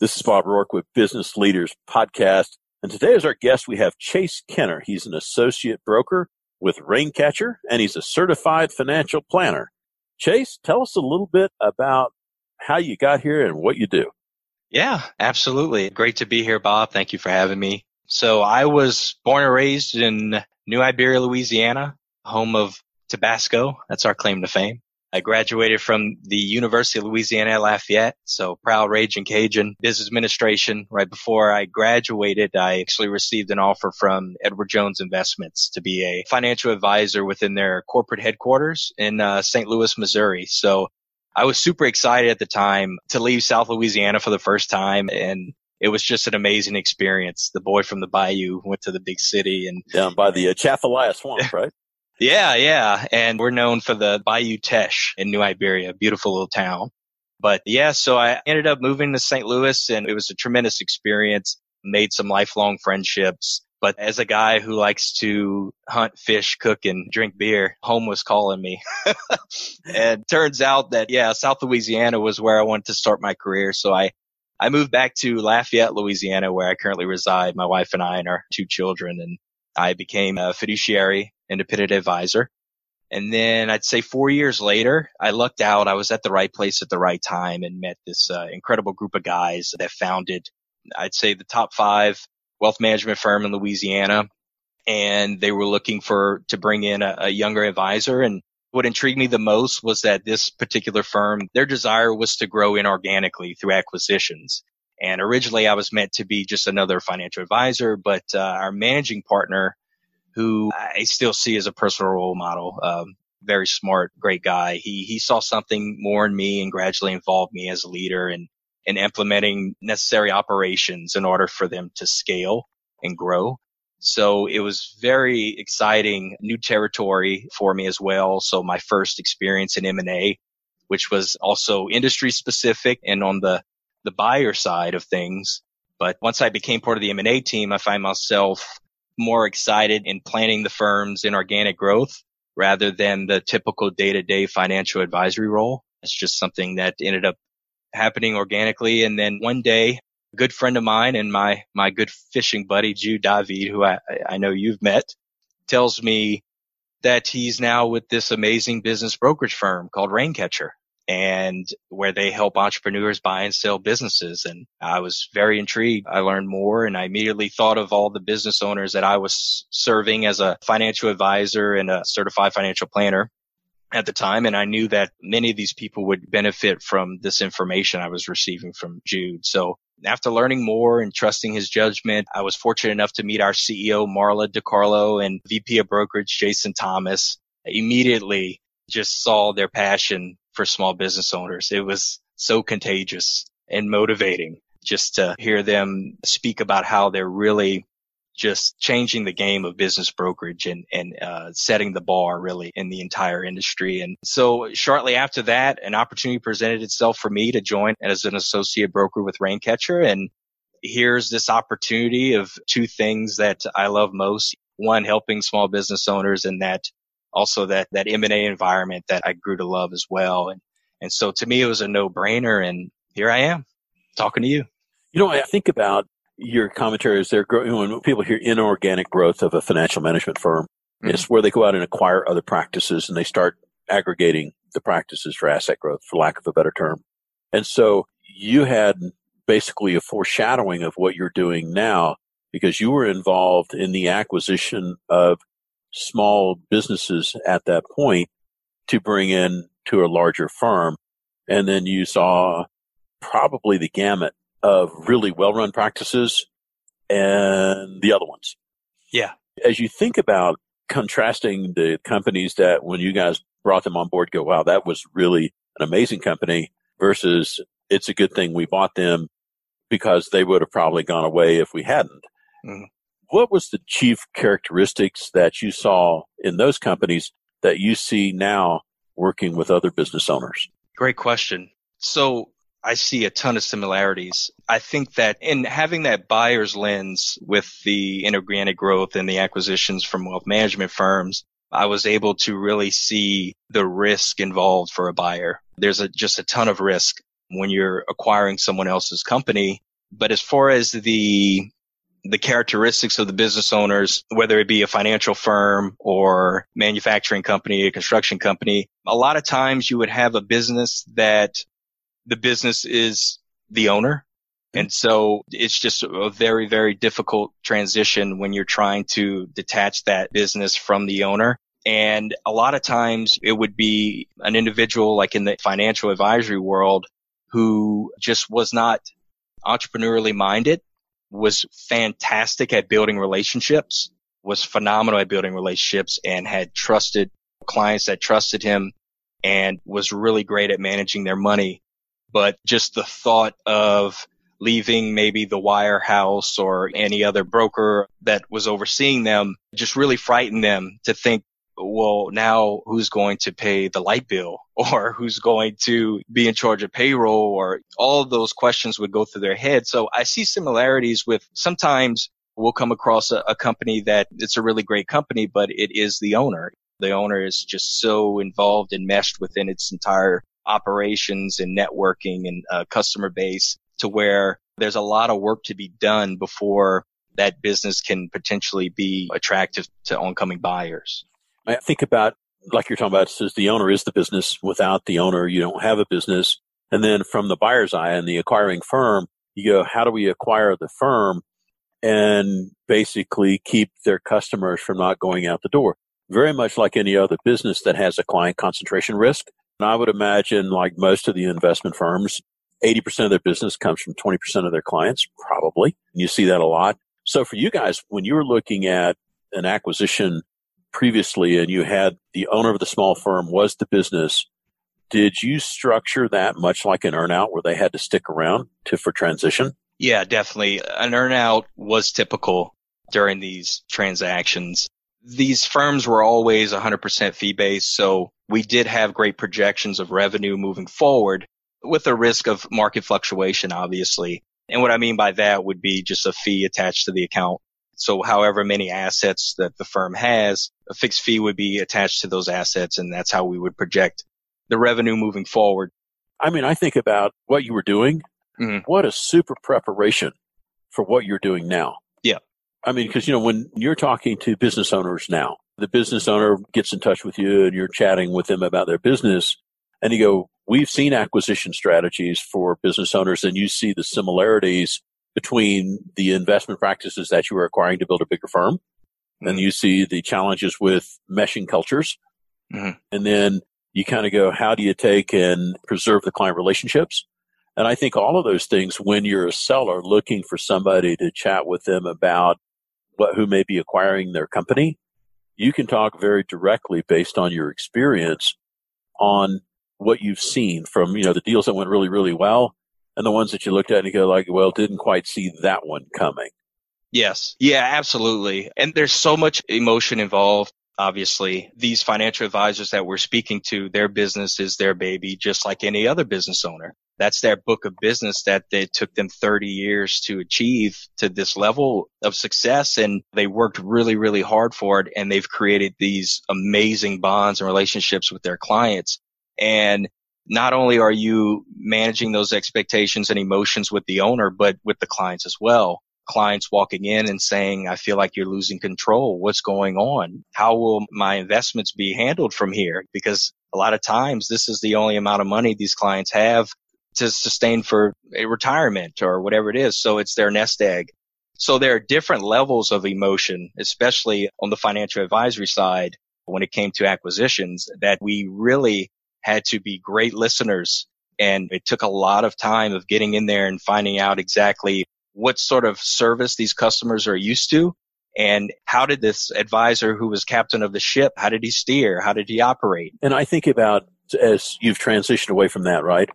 This is Bob Roark with Business Leaders Podcast. And today as our guest, we have Chase Kenner. He's an associate broker with Raincatcher and he's a certified financial planner. Chase, tell us a little bit about how you got here and what you do. Yeah, absolutely. Great to be here, Bob. Thank you for having me. So I was born and raised in New Iberia, Louisiana, home of Tabasco. That's our claim to fame. I graduated from the University of Louisiana Lafayette, so proud Raging Cajun business administration. Right before I graduated, I actually received an offer from Edward Jones Investments to be a financial advisor within their corporate headquarters in uh, St. Louis, Missouri. So I was super excited at the time to leave South Louisiana for the first time and it was just an amazing experience. The boy from the bayou went to the big city and down by the uh, Atchafalaya swamp, right? Yeah, yeah. And we're known for the Bayou Teche in New Iberia, beautiful little town. But yeah, so I ended up moving to St. Louis and it was a tremendous experience, made some lifelong friendships. But as a guy who likes to hunt, fish, cook, and drink beer, home was calling me. and turns out that, yeah, South Louisiana was where I wanted to start my career. So I, I moved back to Lafayette, Louisiana, where I currently reside, my wife and I and our two children. And I became a fiduciary independent advisor. And then I'd say four years later, I lucked out. I was at the right place at the right time and met this uh, incredible group of guys that founded, I'd say the top five wealth management firm in Louisiana. And they were looking for, to bring in a, a younger advisor. And what intrigued me the most was that this particular firm, their desire was to grow inorganically through acquisitions. And originally I was meant to be just another financial advisor, but uh, our managing partner who I still see as a personal role model. Um, very smart, great guy. He he saw something more in me and gradually involved me as a leader and in implementing necessary operations in order for them to scale and grow. So it was very exciting, new territory for me as well. So my first experience in M&A, which was also industry specific and on the, the buyer side of things. But once I became part of the M&A team, I find myself more excited in planning the firm's inorganic growth rather than the typical day to day financial advisory role. It's just something that ended up happening organically. And then one day, a good friend of mine and my, my good fishing buddy, Jude David, who I, I know you've met, tells me that he's now with this amazing business brokerage firm called Raincatcher and where they help entrepreneurs buy and sell businesses. And I was very intrigued. I learned more and I immediately thought of all the business owners that I was serving as a financial advisor and a certified financial planner at the time. And I knew that many of these people would benefit from this information I was receiving from Jude. So after learning more and trusting his judgment, I was fortunate enough to meet our CEO, Marla DiCarlo and VP of brokerage, Jason Thomas. I immediately just saw their passion for small business owners. It was so contagious and motivating just to hear them speak about how they're really just changing the game of business brokerage and, and uh, setting the bar really in the entire industry. And so shortly after that, an opportunity presented itself for me to join as an associate broker with Raincatcher. And here's this opportunity of two things that I love most. One, helping small business owners and that also that, that M&A environment that I grew to love as well. And, and so to me, it was a no brainer. And here I am talking to you. You know, I think about your commentaries there. When people hear inorganic growth of a financial management firm, mm-hmm. it's where they go out and acquire other practices and they start aggregating the practices for asset growth, for lack of a better term. And so you had basically a foreshadowing of what you're doing now because you were involved in the acquisition of small businesses at that point to bring in to a larger firm. And then you saw probably the gamut of really well run practices and the other ones. Yeah. As you think about contrasting the companies that when you guys brought them on board go, wow, that was really an amazing company versus it's a good thing we bought them because they would have probably gone away if we hadn't. Mm-hmm. What was the chief characteristics that you saw in those companies that you see now working with other business owners? Great question. So I see a ton of similarities. I think that in having that buyer's lens with the inorganic growth and the acquisitions from wealth management firms, I was able to really see the risk involved for a buyer. There's a, just a ton of risk when you're acquiring someone else's company. But as far as the the characteristics of the business owners, whether it be a financial firm or manufacturing company, a construction company, a lot of times you would have a business that the business is the owner. And so it's just a very, very difficult transition when you're trying to detach that business from the owner. And a lot of times it would be an individual like in the financial advisory world who just was not entrepreneurially minded, was fantastic at building relationships, was phenomenal at building relationships and had trusted clients that trusted him and was really great at managing their money. But just the thought of leaving maybe the wirehouse or any other broker that was overseeing them just really frightened them to think well, now who's going to pay the light bill or who's going to be in charge of payroll or all those questions would go through their head. So I see similarities with sometimes we'll come across a, a company that it's a really great company, but it is the owner. The owner is just so involved and meshed within its entire operations and networking and uh, customer base to where there's a lot of work to be done before that business can potentially be attractive to oncoming buyers. I think about, like you're talking about, says the owner is the business. Without the owner, you don't have a business. And then from the buyer's eye and the acquiring firm, you go, how do we acquire the firm and basically keep their customers from not going out the door? Very much like any other business that has a client concentration risk. And I would imagine, like most of the investment firms, 80% of their business comes from 20% of their clients, probably. And you see that a lot. So for you guys, when you were looking at an acquisition previously and you had the owner of the small firm was the business, did you structure that much like an earnout where they had to stick around to for transition? Yeah, definitely. An earnout was typical during these transactions. These firms were always 100% fee based. So we did have great projections of revenue moving forward with the risk of market fluctuation, obviously. And what I mean by that would be just a fee attached to the account so however many assets that the firm has, a fixed fee would be attached to those assets. And that's how we would project the revenue moving forward. I mean, I think about what you were doing. Mm-hmm. What a super preparation for what you're doing now. Yeah. I mean, because, you know, when you're talking to business owners now, the business owner gets in touch with you and you're chatting with them about their business and you go, we've seen acquisition strategies for business owners and you see the similarities between the investment practices that you are acquiring to build a bigger firm. Mm-hmm. And you see the challenges with meshing cultures. Mm-hmm. And then you kind of go, how do you take and preserve the client relationships? And I think all of those things, when you're a seller looking for somebody to chat with them about what, who may be acquiring their company, you can talk very directly based on your experience on what you've seen from, you know, the deals that went really, really well and the ones that you looked at and you go like, well, didn't quite see that one coming. Yes. Yeah, absolutely. And there's so much emotion involved. Obviously, these financial advisors that we're speaking to, their business is their baby, just like any other business owner. That's their book of business that they took them 30 years to achieve to this level of success. And they worked really, really hard for it. And they've created these amazing bonds and relationships with their clients. And not only are you managing those expectations and emotions with the owner, but with the clients as well. Clients walking in and saying, I feel like you're losing control. What's going on? How will my investments be handled from here? Because a lot of times this is the only amount of money these clients have to sustain for a retirement or whatever it is. So it's their nest egg. So there are different levels of emotion, especially on the financial advisory side when it came to acquisitions that we really had to be great listeners. And it took a lot of time of getting in there and finding out exactly what sort of service these customers are used to. And how did this advisor who was captain of the ship, how did he steer? How did he operate? And I think about as you've transitioned away from that, right?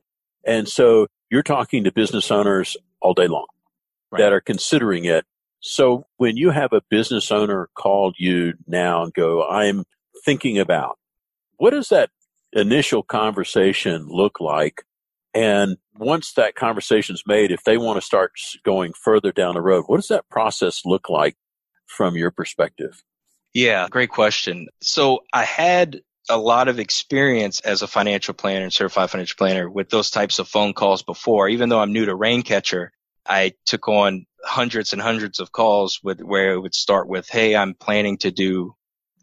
And so you're talking to business owners all day long right. that are considering it. So when you have a business owner call you now and go, I'm thinking about, what does that initial conversation look like? And once that conversation's made, if they want to start going further down the road, what does that process look like from your perspective? Yeah, great question. So I had a lot of experience as a financial planner and certified financial planner with those types of phone calls before. Even though I'm new to Raincatcher, I took on hundreds and hundreds of calls with where it would start with, Hey, I'm planning to do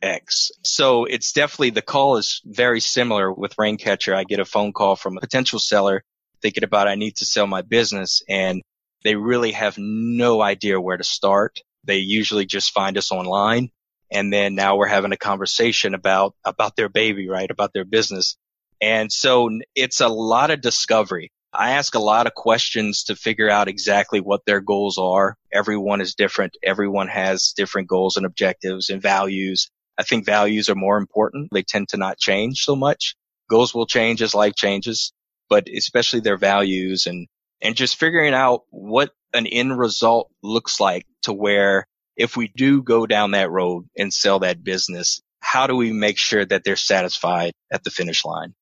X. So it's definitely the call is very similar with Raincatcher. I get a phone call from a potential seller thinking about I need to sell my business and they really have no idea where to start. They usually just find us online and then now we're having a conversation about about their baby right about their business and so it's a lot of discovery i ask a lot of questions to figure out exactly what their goals are everyone is different everyone has different goals and objectives and values i think values are more important they tend to not change so much goals will change as life changes but especially their values and and just figuring out what an end result looks like to where if we do go down that road and sell that business, how do we make sure that they're satisfied at the finish line?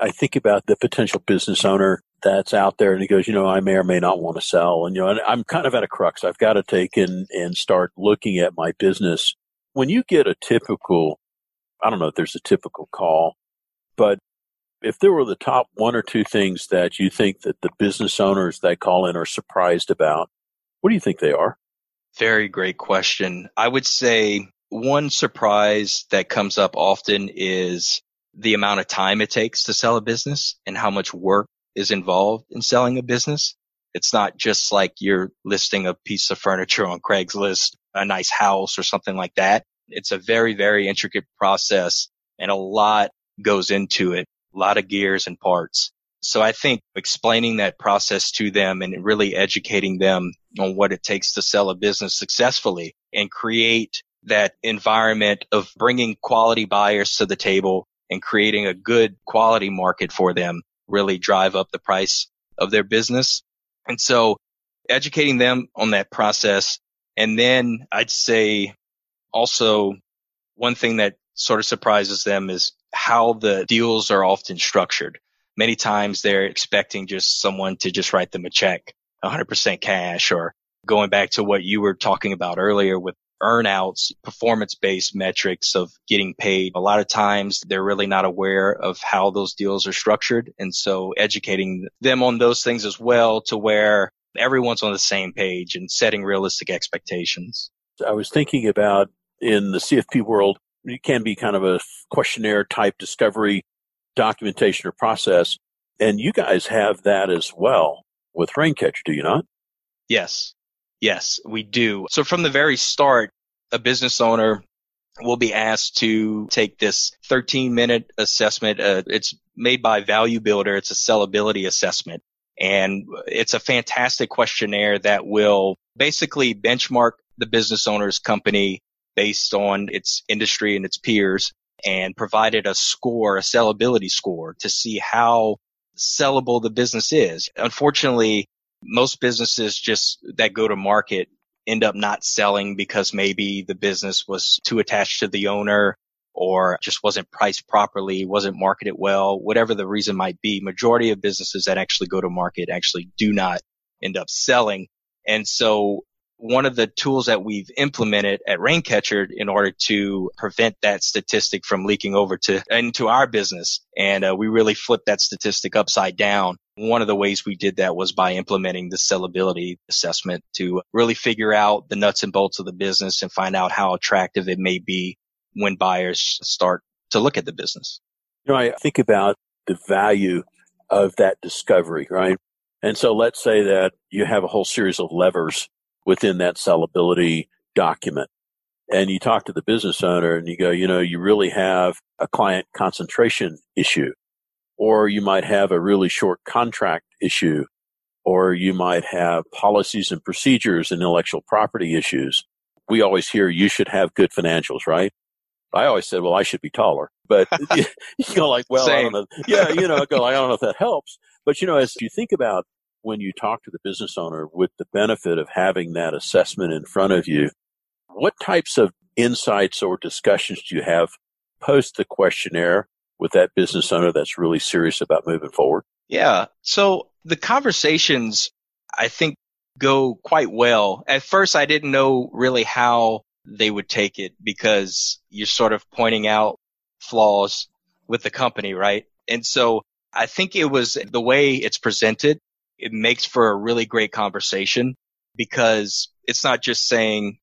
I think about the potential business owner that's out there and he goes, you know, I may or may not want to sell. And, you know, I'm kind of at a crux. I've got to take and, and start looking at my business. When you get a typical, I don't know if there's a typical call, but if there were the top one or two things that you think that the business owners that call in are surprised about, what do you think they are? Very great question. I would say one surprise that comes up often is the amount of time it takes to sell a business and how much work is involved in selling a business. It's not just like you're listing a piece of furniture on Craigslist, a nice house or something like that. It's a very, very intricate process and a lot goes into it, a lot of gears and parts. So I think explaining that process to them and really educating them on what it takes to sell a business successfully and create that environment of bringing quality buyers to the table and creating a good quality market for them really drive up the price of their business. And so educating them on that process. And then I'd say also one thing that sort of surprises them is how the deals are often structured. Many times they're expecting just someone to just write them a check 100% cash or going back to what you were talking about earlier with earnouts, performance based metrics of getting paid. A lot of times they're really not aware of how those deals are structured. And so educating them on those things as well to where everyone's on the same page and setting realistic expectations. I was thinking about in the CFP world, it can be kind of a questionnaire type discovery documentation or process. And you guys have that as well with Raincatcher, do you not? Yes. Yes, we do. So from the very start, a business owner will be asked to take this 13 minute assessment. Uh, it's made by Value Builder. It's a sellability assessment. And it's a fantastic questionnaire that will basically benchmark the business owner's company based on its industry and its peers and provided a score, a sellability score to see how sellable the business is. Unfortunately, most businesses just that go to market end up not selling because maybe the business was too attached to the owner or just wasn't priced properly, wasn't marketed well, whatever the reason might be. Majority of businesses that actually go to market actually do not end up selling. And so one of the tools that we've implemented at Raincatcher in order to prevent that statistic from leaking over to into our business. And uh, we really flipped that statistic upside down. One of the ways we did that was by implementing the sellability assessment to really figure out the nuts and bolts of the business and find out how attractive it may be when buyers start to look at the business. You know, I think about the value of that discovery, right? And so let's say that you have a whole series of levers within that sellability document. And you talk to the business owner and you go, you know, you really have a client concentration issue, or you might have a really short contract issue, or you might have policies and procedures and intellectual property issues. We always hear you should have good financials, right? I always said, well, I should be taller, but you go like, well, Same. I don't know. Yeah, you know, I go, I don't know if that helps. But you know, as you think about when you talk to the business owner with the benefit of having that assessment in front of you, what types of insights or discussions do you have post the questionnaire with that business owner that's really serious about moving forward? Yeah. So the conversations, I think, go quite well. At first, I didn't know really how they would take it because you're sort of pointing out flaws with the company, right? And so I think it was the way it's presented. It makes for a really great conversation because it's not just saying,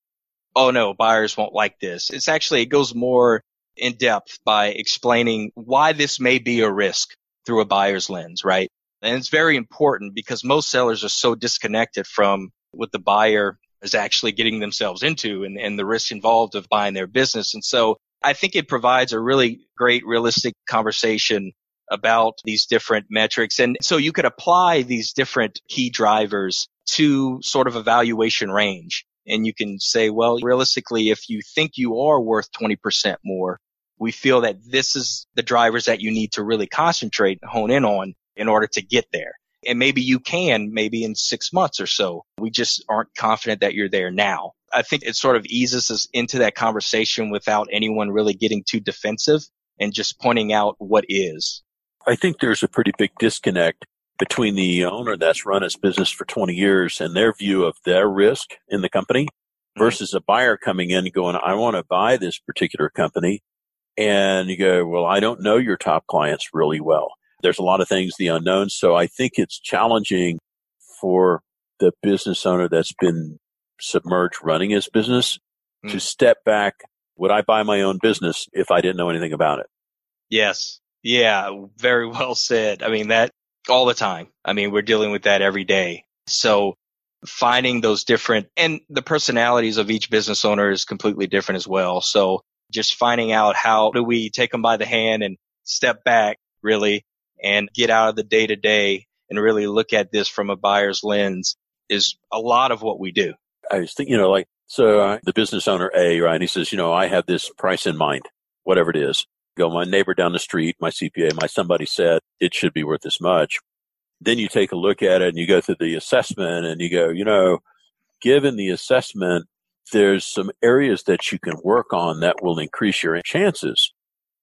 Oh no, buyers won't like this. It's actually, it goes more in depth by explaining why this may be a risk through a buyer's lens, right? And it's very important because most sellers are so disconnected from what the buyer is actually getting themselves into and, and the risk involved of buying their business. And so I think it provides a really great realistic conversation about these different metrics. And so you could apply these different key drivers to sort of a valuation range. And you can say, well, realistically, if you think you are worth 20% more, we feel that this is the drivers that you need to really concentrate, hone in on in order to get there. And maybe you can, maybe in six months or so. We just aren't confident that you're there now. I think it sort of eases us into that conversation without anyone really getting too defensive and just pointing out what is. I think there's a pretty big disconnect between the owner that's run his business for 20 years and their view of their risk in the company mm-hmm. versus a buyer coming in going, I want to buy this particular company. And you go, well, I don't know your top clients really well. There's a lot of things, the unknown. So I think it's challenging for the business owner that's been submerged running his business mm. to step back. Would I buy my own business if I didn't know anything about it? Yes. Yeah. Very well said. I mean, that all the time. I mean, we're dealing with that every day. So finding those different and the personalities of each business owner is completely different as well. So just finding out how do we take them by the hand and step back really and get out of the day to day and really look at this from a buyer's lens is a lot of what we do. I was thinking, you know, like, so uh, the business owner A, right? He says, you know, I have this price in mind, whatever it is. Go, my neighbor down the street, my CPA, my somebody said it should be worth this much. Then you take a look at it and you go through the assessment and you go, you know, given the assessment, there's some areas that you can work on that will increase your chances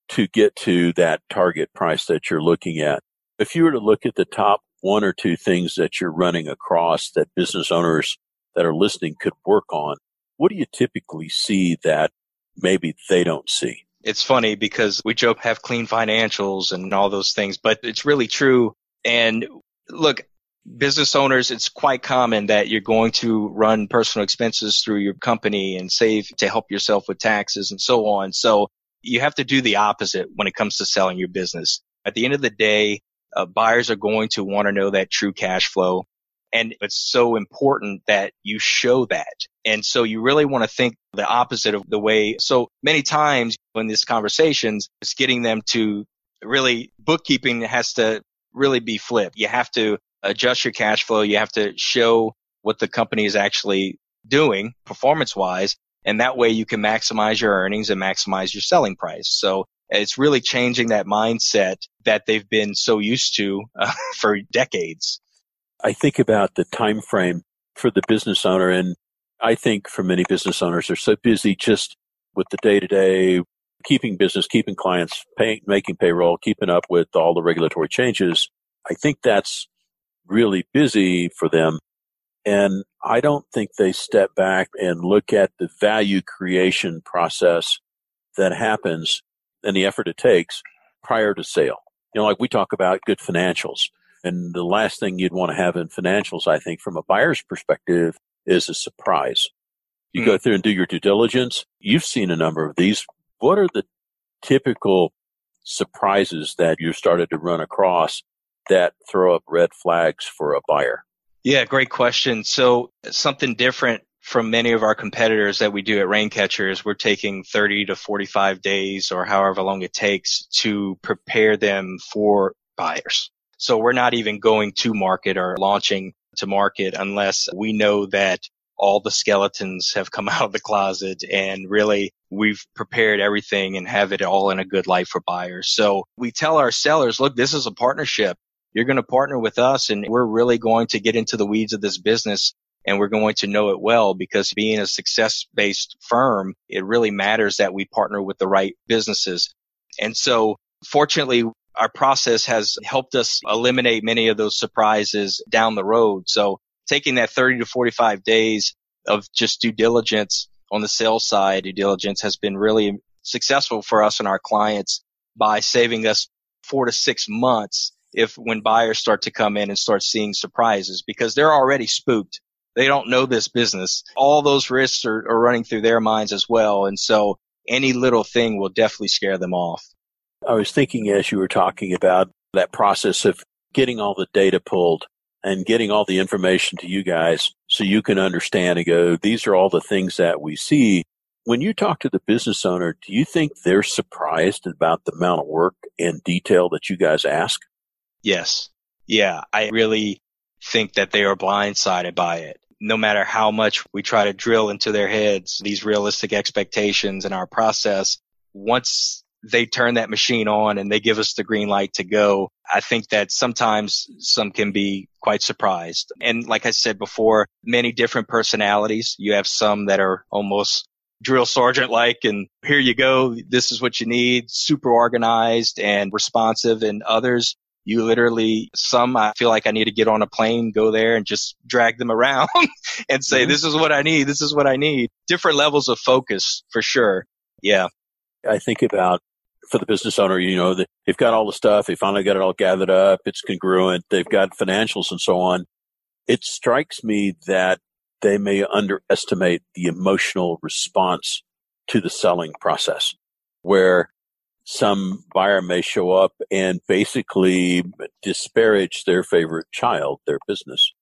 to get to that target price that you're looking at. If you were to look at the top one or two things that you're running across that business owners that are listening could work on, what do you typically see that maybe they don't see? It's funny because we joke have clean financials and all those things, but it's really true. And look, business owners, it's quite common that you're going to run personal expenses through your company and save to help yourself with taxes and so on. So you have to do the opposite when it comes to selling your business. At the end of the day, uh, buyers are going to want to know that true cash flow. And it's so important that you show that. And so you really want to think the opposite of the way. So many times in these conversations, it's getting them to really bookkeeping has to really be flipped. You have to adjust your cash flow. You have to show what the company is actually doing performance wise. And that way you can maximize your earnings and maximize your selling price. So it's really changing that mindset that they've been so used to uh, for decades. I think about the time frame for the business owner and I think for many business owners they're so busy just with the day to day keeping business, keeping clients, paying, making payroll, keeping up with all the regulatory changes. I think that's really busy for them and I don't think they step back and look at the value creation process that happens and the effort it takes prior to sale. You know, like we talk about good financials. And the last thing you'd want to have in financials, I think, from a buyer's perspective, is a surprise. You mm. go through and do your due diligence. You've seen a number of these. What are the typical surprises that you've started to run across that throw up red flags for a buyer? Yeah, great question. So something different from many of our competitors that we do at Raincatchers, we're taking 30 to 45 days or however long it takes to prepare them for buyers. So we're not even going to market or launching to market unless we know that all the skeletons have come out of the closet and really we've prepared everything and have it all in a good light for buyers. So we tell our sellers, look, this is a partnership you're going to partner with us and we're really going to get into the weeds of this business and we're going to know it well because being a success based firm, it really matters that we partner with the right businesses. And so fortunately, our process has helped us eliminate many of those surprises down the road. So taking that 30 to 45 days of just due diligence on the sales side, due diligence has been really successful for us and our clients by saving us four to six months if when buyers start to come in and start seeing surprises because they're already spooked. They don't know this business. All those risks are, are running through their minds as well. And so any little thing will definitely scare them off. I was thinking as you were talking about that process of getting all the data pulled and getting all the information to you guys so you can understand and go, these are all the things that we see. When you talk to the business owner, do you think they're surprised about the amount of work and detail that you guys ask? Yes. Yeah. I really think that they are blindsided by it. No matter how much we try to drill into their heads these realistic expectations in our process, once they turn that machine on and they give us the green light to go. I think that sometimes some can be quite surprised. And like I said before, many different personalities. You have some that are almost drill sergeant like and here you go. This is what you need. Super organized and responsive and others you literally some I feel like I need to get on a plane, go there and just drag them around and say, mm-hmm. this is what I need. This is what I need. Different levels of focus for sure. Yeah. I think about for the business owner, you know, they've got all the stuff. They finally got it all gathered up. It's congruent. They've got financials and so on. It strikes me that they may underestimate the emotional response to the selling process where some buyer may show up and basically disparage their favorite child, their business.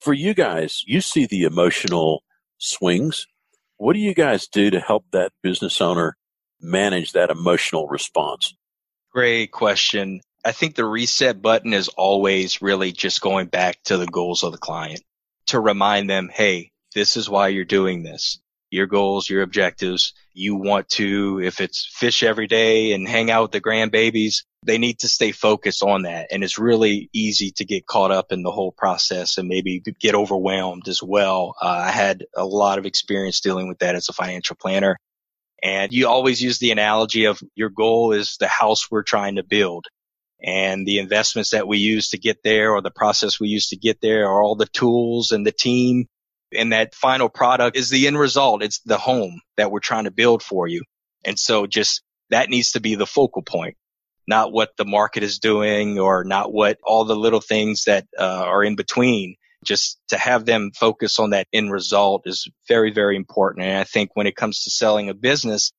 For you guys, you see the emotional swings. What do you guys do to help that business owner manage that emotional response? Great question. I think the reset button is always really just going back to the goals of the client to remind them, hey, this is why you're doing this. Your goals, your objectives. You want to, if it's fish every day and hang out with the grandbabies, they need to stay focused on that. And it's really easy to get caught up in the whole process and maybe get overwhelmed as well. Uh, I had a lot of experience dealing with that as a financial planner. And you always use the analogy of your goal is the house we're trying to build. And the investments that we use to get there or the process we use to get there are all the tools and the team. And that final product is the end result. It's the home that we're trying to build for you. And so just that needs to be the focal point, not what the market is doing or not what all the little things that uh, are in between just to have them focus on that end result is very, very important. And I think when it comes to selling a business,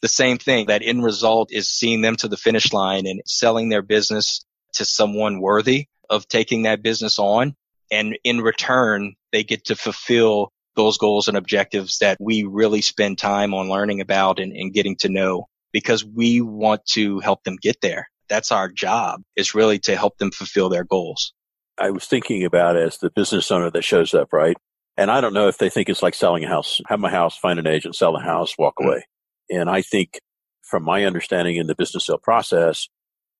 the same thing, that end result is seeing them to the finish line and selling their business to someone worthy of taking that business on. And in return, they get to fulfill those goals and objectives that we really spend time on learning about and, and getting to know because we want to help them get there. That's our job is really to help them fulfill their goals. I was thinking about as the business owner that shows up, right? And I don't know if they think it's like selling a house. Have my house, find an agent, sell the house, walk mm-hmm. away. And I think from my understanding in the business sale process,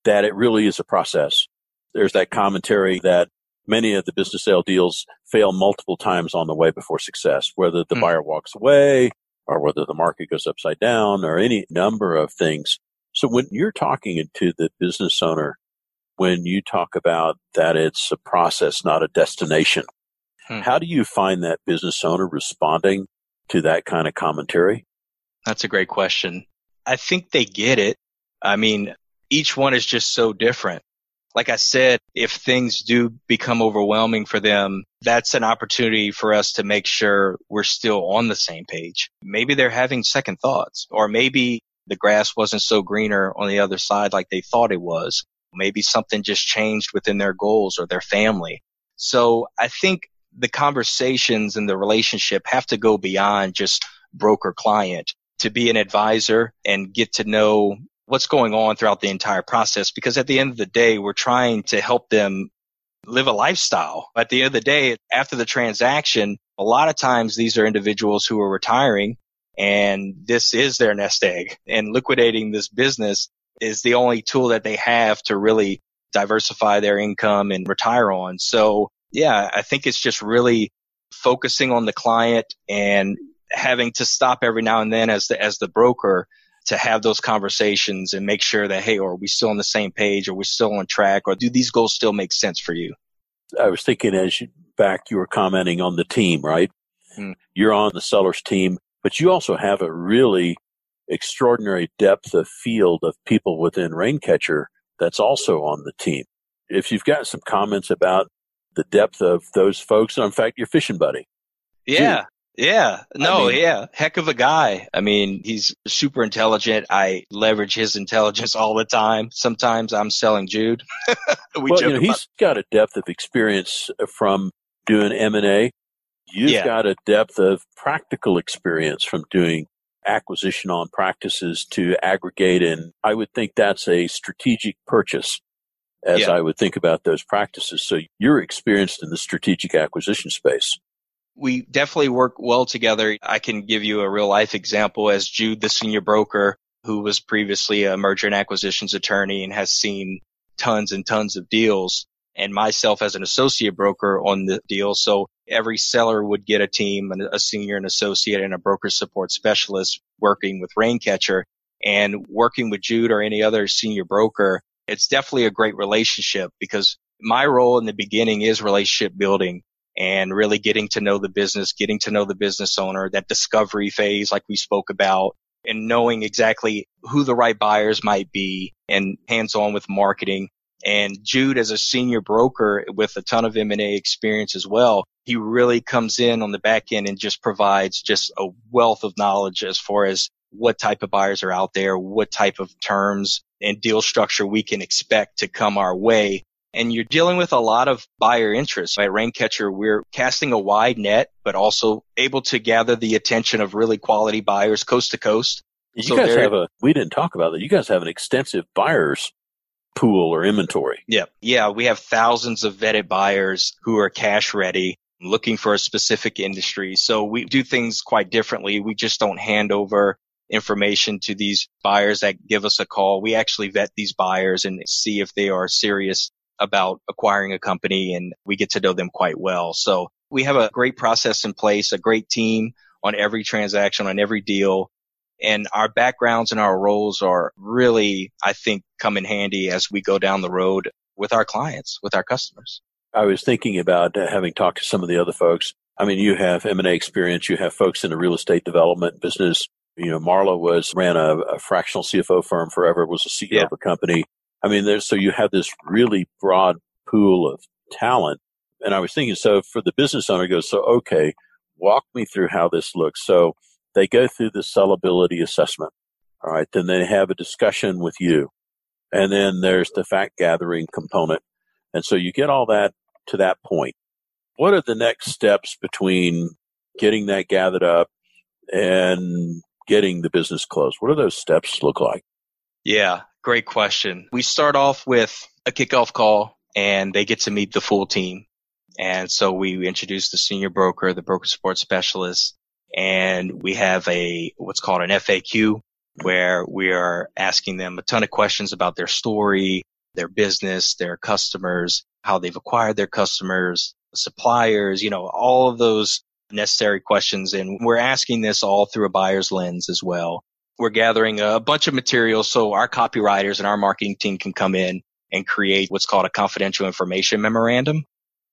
that it really is a process. There's that commentary that many of the business sale deals fail multiple times on the way before success, whether the mm-hmm. buyer walks away or whether the market goes upside down or any number of things. So when you're talking to the business owner when you talk about that it's a process, not a destination. Hmm. How do you find that business owner responding to that kind of commentary? That's a great question. I think they get it. I mean, each one is just so different. Like I said, if things do become overwhelming for them, that's an opportunity for us to make sure we're still on the same page. Maybe they're having second thoughts, or maybe the grass wasn't so greener on the other side like they thought it was. Maybe something just changed within their goals or their family. So I think the conversations and the relationship have to go beyond just broker client to be an advisor and get to know what's going on throughout the entire process. Because at the end of the day, we're trying to help them live a lifestyle. At the end of the day, after the transaction, a lot of times these are individuals who are retiring and this is their nest egg and liquidating this business is the only tool that they have to really diversify their income and retire on. So yeah, I think it's just really focusing on the client and having to stop every now and then as the, as the broker to have those conversations and make sure that, hey, are we still on the same page? Are we still on track? Or do these goals still make sense for you? I was thinking as you back, you were commenting on the team, right? Hmm. You're on the seller's team, but you also have a really extraordinary depth of field of people within Raincatcher that's also on the team. If you've got some comments about the depth of those folks, in fact, your fishing buddy. Yeah. Yeah. No, I mean, yeah. Heck of a guy. I mean, he's super intelligent. I leverage his intelligence all the time. Sometimes I'm selling Jude. we well, you know, he's got a depth of experience uh, from doing M&A. You've yeah. got a depth of practical experience from doing acquisition on practices to aggregate. And I would think that's a strategic purchase as yeah. I would think about those practices. So you're experienced in the strategic acquisition space. We definitely work well together. I can give you a real life example as Jude, the senior broker who was previously a merger and acquisitions attorney and has seen tons and tons of deals and myself as an associate broker on the deal. So every seller would get a team, a senior, an associate, and a broker support specialist working with Raincatcher and working with Jude or any other senior broker. It's definitely a great relationship because my role in the beginning is relationship building and really getting to know the business, getting to know the business owner, that discovery phase, like we spoke about, and knowing exactly who the right buyers might be and hands on with marketing and Jude, as a senior broker with a ton of M&A experience as well, he really comes in on the back end and just provides just a wealth of knowledge as far as what type of buyers are out there, what type of terms and deal structure we can expect to come our way. And you're dealing with a lot of buyer interest. At Raincatcher, we're casting a wide net, but also able to gather the attention of really quality buyers coast to coast. You so guys have a, we didn't talk about that. You guys have an extensive buyers pool or inventory. Yeah. Yeah. We have thousands of vetted buyers who are cash ready looking for a specific industry. So we do things quite differently. We just don't hand over information to these buyers that give us a call. We actually vet these buyers and see if they are serious about acquiring a company and we get to know them quite well. So we have a great process in place, a great team on every transaction, on every deal. And our backgrounds and our roles are really, I think, come in handy as we go down the road with our clients, with our customers. I was thinking about uh, having talked to some of the other folks. I mean, you have M&A experience. You have folks in the real estate development business. You know, Marla was, ran a, a fractional CFO firm forever, was a CEO yeah. of a company. I mean, there's, so you have this really broad pool of talent. And I was thinking, so for the business owner goes, so okay, walk me through how this looks. So they go through the sellability assessment. All right. Then they have a discussion with you. And then there's the fact gathering component. And so you get all that to that point. What are the next steps between getting that gathered up and getting the business closed? What do those steps look like? Yeah, great question. We start off with a kickoff call and they get to meet the full team. And so we introduce the senior broker, the broker support specialist, and we have a what's called an FAQ where we are asking them a ton of questions about their story, their business, their customers, how they've acquired their customers, suppliers, you know, all of those necessary questions. And we're asking this all through a buyer's lens as well. We're gathering a bunch of materials so our copywriters and our marketing team can come in and create what's called a confidential information memorandum.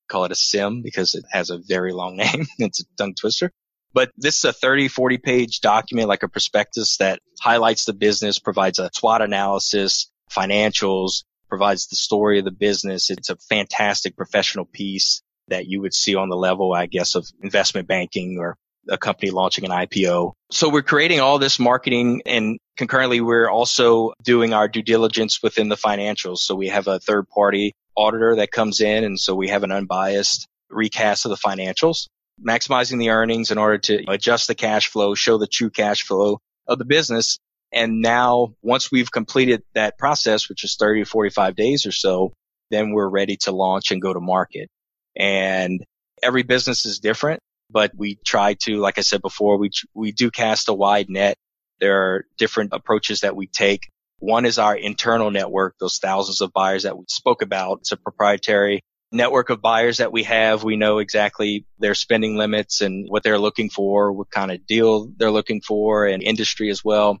Call it a CIM because it has a very long name. it's a tongue twister. But this is a 30, 40 page document, like a prospectus that highlights the business, provides a SWOT analysis, financials, provides the story of the business. It's a fantastic professional piece that you would see on the level, I guess, of investment banking or a company launching an IPO. So we're creating all this marketing and concurrently we're also doing our due diligence within the financials. So we have a third party auditor that comes in and so we have an unbiased recast of the financials maximizing the earnings in order to adjust the cash flow, show the true cash flow of the business. And now once we've completed that process, which is 30 to 45 days or so, then we're ready to launch and go to market. And every business is different, but we try to, like I said before, we, we do cast a wide net. There are different approaches that we take. One is our internal network, those thousands of buyers that we spoke about. It's a proprietary network of buyers that we have. We know exactly their spending limits and what they're looking for, what kind of deal they're looking for and industry as well.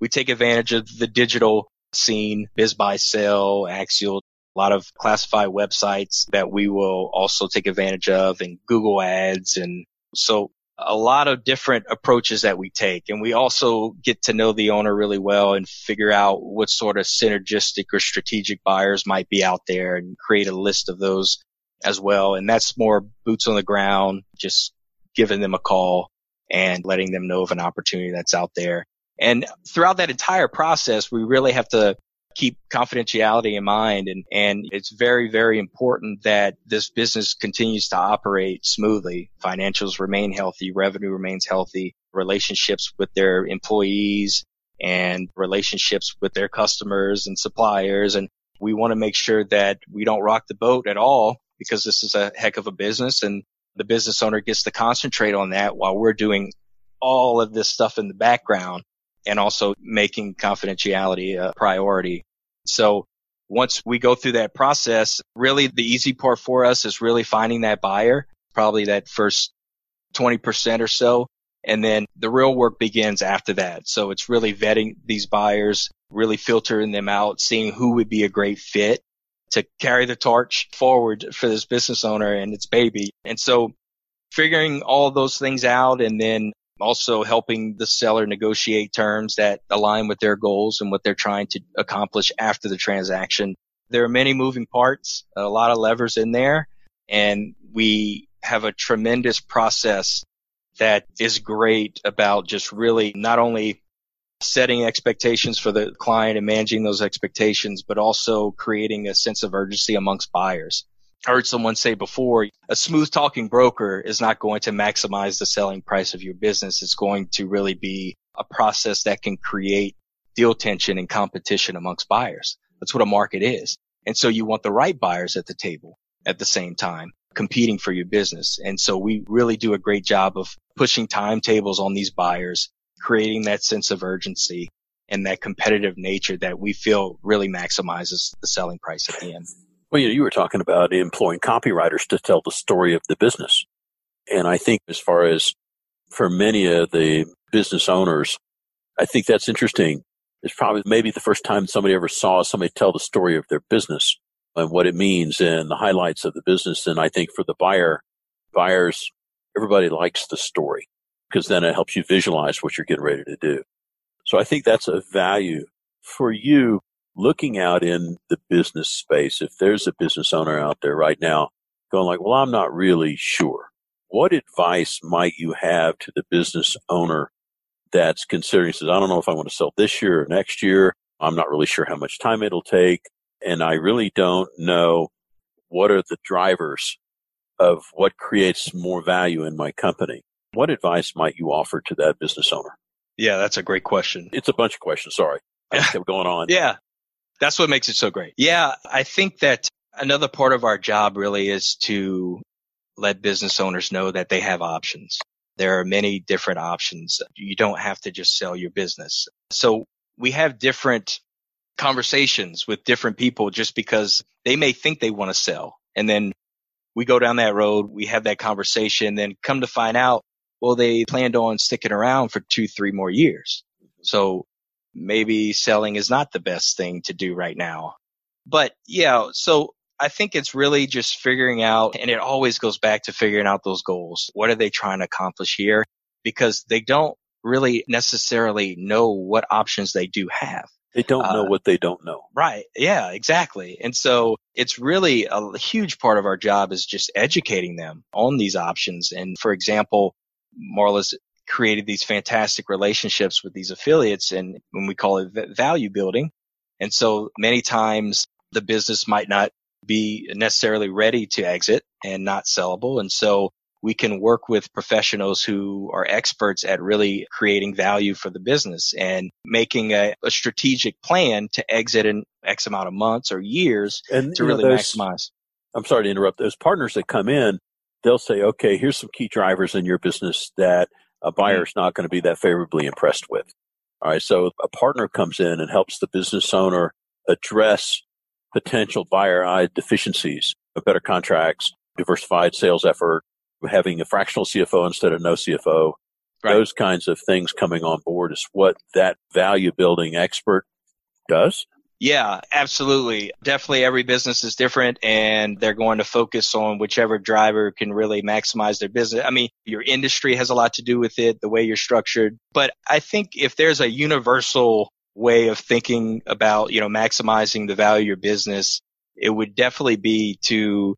We take advantage of the digital scene, BizBuySell, Axial, a lot of classified websites that we will also take advantage of and Google ads. And so a lot of different approaches that we take. And we also get to know the owner really well and figure out what sort of synergistic or strategic buyers might be out there and create a list of those as well. And that's more boots on the ground, just giving them a call and letting them know of an opportunity that's out there. And throughout that entire process, we really have to keep confidentiality in mind. And, and it's very, very important that this business continues to operate smoothly. Financials remain healthy, revenue remains healthy, relationships with their employees and relationships with their customers and suppliers. And we want to make sure that we don't rock the boat at all because this is a heck of a business and the business owner gets to concentrate on that while we're doing all of this stuff in the background and also making confidentiality a priority. So once we go through that process, really the easy part for us is really finding that buyer, probably that first 20% or so. And then the real work begins after that. So it's really vetting these buyers, really filtering them out, seeing who would be a great fit to carry the torch forward for this business owner and its baby. And so figuring all those things out and then also helping the seller negotiate terms that align with their goals and what they're trying to accomplish after the transaction. There are many moving parts, a lot of levers in there, and we have a tremendous process that is great about just really not only setting expectations for the client and managing those expectations, but also creating a sense of urgency amongst buyers. I heard someone say before, a smooth talking broker is not going to maximize the selling price of your business. It's going to really be a process that can create deal tension and competition amongst buyers. That's what a market is. And so you want the right buyers at the table at the same time competing for your business. And so we really do a great job of pushing timetables on these buyers, creating that sense of urgency and that competitive nature that we feel really maximizes the selling price at the end. Well, you, know, you were talking about employing copywriters to tell the story of the business. And I think as far as for many of the business owners, I think that's interesting. It's probably maybe the first time somebody ever saw somebody tell the story of their business and what it means and the highlights of the business. And I think for the buyer, buyers, everybody likes the story because then it helps you visualize what you're getting ready to do. So I think that's a value for you looking out in the business space, if there's a business owner out there right now going like, well, I'm not really sure. What advice might you have to the business owner that's considering says, I don't know if I want to sell this year or next year. I'm not really sure how much time it'll take. And I really don't know what are the drivers of what creates more value in my company. What advice might you offer to that business owner? Yeah, that's a great question. It's a bunch of questions. Sorry. I kept going on. yeah. That's what makes it so great. Yeah, I think that another part of our job really is to let business owners know that they have options. There are many different options. You don't have to just sell your business. So we have different conversations with different people just because they may think they want to sell. And then we go down that road, we have that conversation, then come to find out, well, they planned on sticking around for two, three more years. So maybe selling is not the best thing to do right now. But yeah, so I think it's really just figuring out, and it always goes back to figuring out those goals. What are they trying to accomplish here? Because they don't really necessarily know what options they do have. They don't know uh, what they don't know. Right. Yeah, exactly. And so it's really a huge part of our job is just educating them on these options. And for example, Marla's created these fantastic relationships with these affiliates and when we call it value building. And so many times the business might not be necessarily ready to exit and not sellable. And so we can work with professionals who are experts at really creating value for the business and making a, a strategic plan to exit in X amount of months or years and, to really know, maximize. I'm sorry to interrupt. Those partners that come in, they'll say, okay, here's some key drivers in your business that a buyer's mm-hmm. not going to be that favorably impressed with. All right. So a partner comes in and helps the business owner address potential buyer eye deficiencies, better contracts, diversified sales effort, having a fractional CFO instead of no CFO. Right. Those kinds of things coming on board is what that value building expert does. Yeah, absolutely. Definitely every business is different and they're going to focus on whichever driver can really maximize their business. I mean, your industry has a lot to do with it, the way you're structured. But I think if there's a universal way of thinking about, you know, maximizing the value of your business, it would definitely be to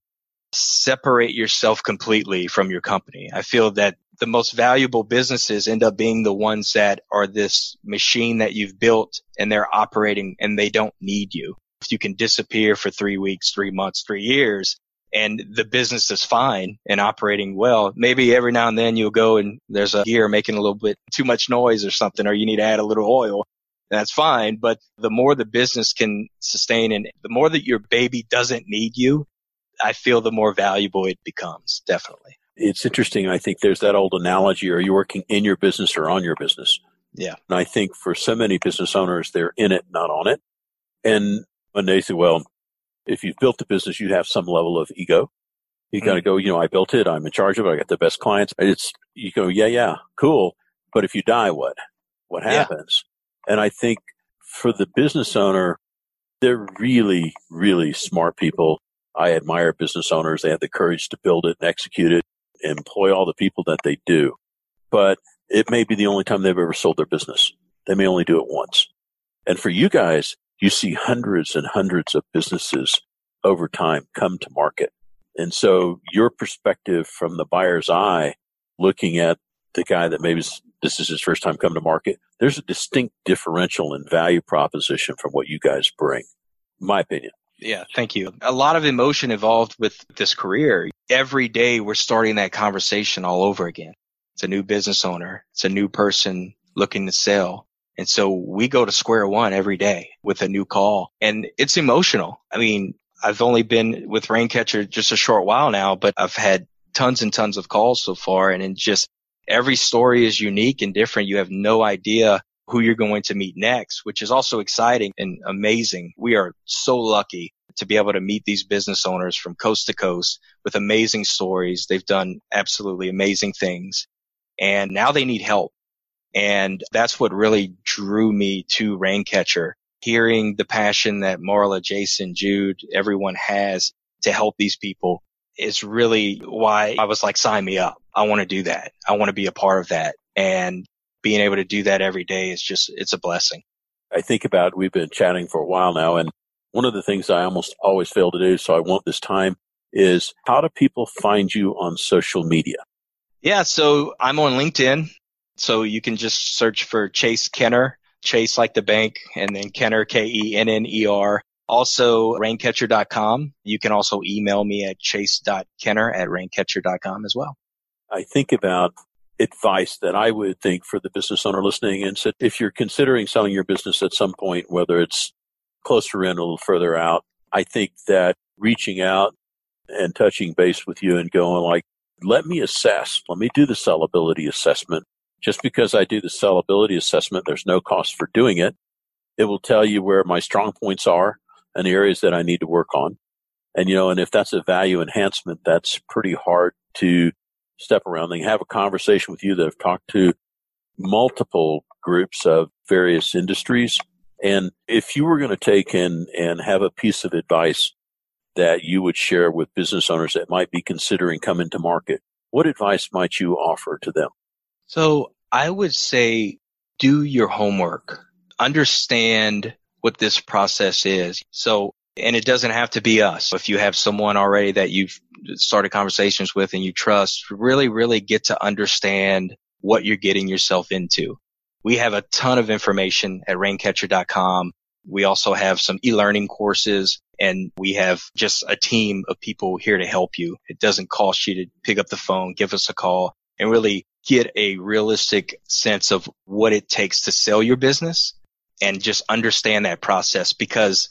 separate yourself completely from your company. I feel that the most valuable businesses end up being the ones that are this machine that you've built and they're operating and they don't need you. If you can disappear for three weeks, three months, three years, and the business is fine and operating well, maybe every now and then you'll go and there's a gear making a little bit too much noise or something, or you need to add a little oil. That's fine. But the more the business can sustain and the more that your baby doesn't need you, I feel the more valuable it becomes. Definitely it's interesting. I think there's that old analogy: are you working in your business or on your business? Yeah. And I think for so many business owners, they're in it, not on it. And when they say, well, if you've built a business, you have some level of ego. You mm-hmm. got to go, you know, I built it. I'm in charge of it. I got the best clients. It's, you go, yeah, yeah, cool. But if you die, what? What happens? Yeah. And I think for the business owner, they're really, really smart people. I admire business owners. They have the courage to build it and execute it and employ all the people that they do, but it may be the only time they've ever sold their business. They may only do it once. And for you guys, you see hundreds and hundreds of businesses over time come to market. And so your perspective from the buyer's eye, looking at the guy that maybe this is his first time come to market, there's a distinct differential in value proposition from what you guys bring. My opinion. Yeah, thank you. A lot of emotion involved with this career. Every day we're starting that conversation all over again. It's a new business owner. It's a new person looking to sell. And so we go to square one every day with a new call and it's emotional. I mean, I've only been with Raincatcher just a short while now, but I've had tons and tons of calls so far and in just every story is unique and different. You have no idea who you're going to meet next, which is also exciting and amazing. We are so lucky to be able to meet these business owners from coast to coast with amazing stories. They've done absolutely amazing things and now they need help. And that's what really drew me to Raincatcher, hearing the passion that Marla, Jason, Jude, everyone has to help these people is really why I was like, sign me up. I want to do that. I want to be a part of that. And being able to do that every day is just, it's a blessing. I think about, we've been chatting for a while now, and one of the things I almost always fail to do, so I want this time, is how do people find you on social media? Yeah, so I'm on LinkedIn. So you can just search for Chase Kenner, Chase like the bank, and then Kenner, K-E-N-N-E-R. Also, raincatcher.com. You can also email me at chase.kenner at raincatcher.com as well. I think about advice that I would think for the business owner listening and said, if you're considering selling your business at some point, whether it's closer in, or a little further out, I think that reaching out and touching base with you and going like, let me assess, let me do the sellability assessment. Just because I do the sellability assessment, there's no cost for doing it. It will tell you where my strong points are and the areas that I need to work on. And, you know, and if that's a value enhancement, that's pretty hard to step around. They have a conversation with you that have talked to multiple groups of various industries. And if you were going to take in and have a piece of advice that you would share with business owners that might be considering coming to market, what advice might you offer to them? So I would say do your homework, understand what this process is. So, and it doesn't have to be us. If you have someone already that you've started conversations with and you trust, really, really get to understand what you're getting yourself into. We have a ton of information at raincatcher.com. We also have some e-learning courses and we have just a team of people here to help you. It doesn't cost you to pick up the phone, give us a call and really get a realistic sense of what it takes to sell your business and just understand that process because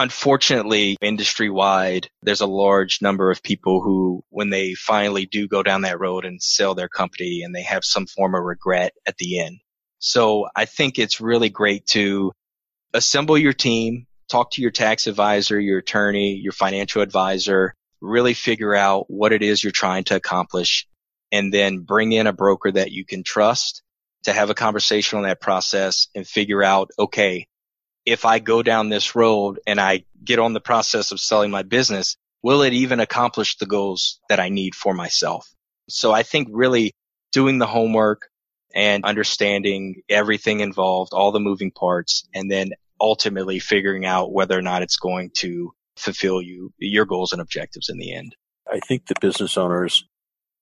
Unfortunately, industry wide, there's a large number of people who, when they finally do go down that road and sell their company and they have some form of regret at the end. So I think it's really great to assemble your team, talk to your tax advisor, your attorney, your financial advisor, really figure out what it is you're trying to accomplish and then bring in a broker that you can trust to have a conversation on that process and figure out, okay, if I go down this road and I get on the process of selling my business, will it even accomplish the goals that I need for myself? So I think really doing the homework and understanding everything involved, all the moving parts, and then ultimately figuring out whether or not it's going to fulfill you, your goals and objectives in the end. I think the business owners,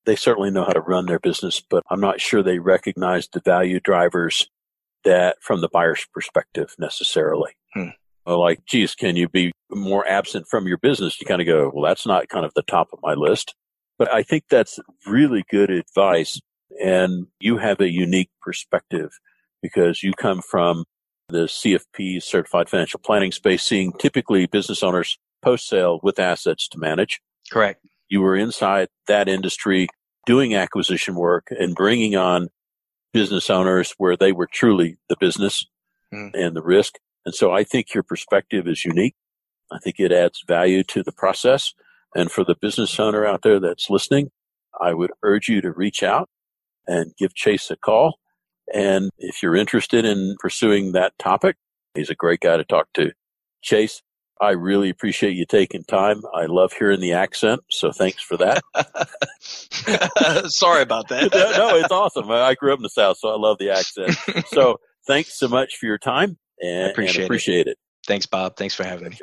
they certainly know how to run their business, but I'm not sure they recognize the value drivers that from the buyer's perspective necessarily. Hmm. Like, geez, can you be more absent from your business? You kind of go, well, that's not kind of the top of my list. But I think that's really good advice. And you have a unique perspective because you come from the CFP certified financial planning space, seeing typically business owners post sale with assets to manage. Correct. You were inside that industry doing acquisition work and bringing on business owners where they were truly the business mm. and the risk. And so I think your perspective is unique. I think it adds value to the process. And for the business owner out there that's listening, I would urge you to reach out and give Chase a call. And if you're interested in pursuing that topic, he's a great guy to talk to. Chase, I really appreciate you taking time. I love hearing the accent, so thanks for that. Sorry about that. no, it's awesome. I grew up in the South, so I love the accent. So thanks so much for your time and I appreciate, and appreciate it. it. Thanks, Bob. Thanks for having me.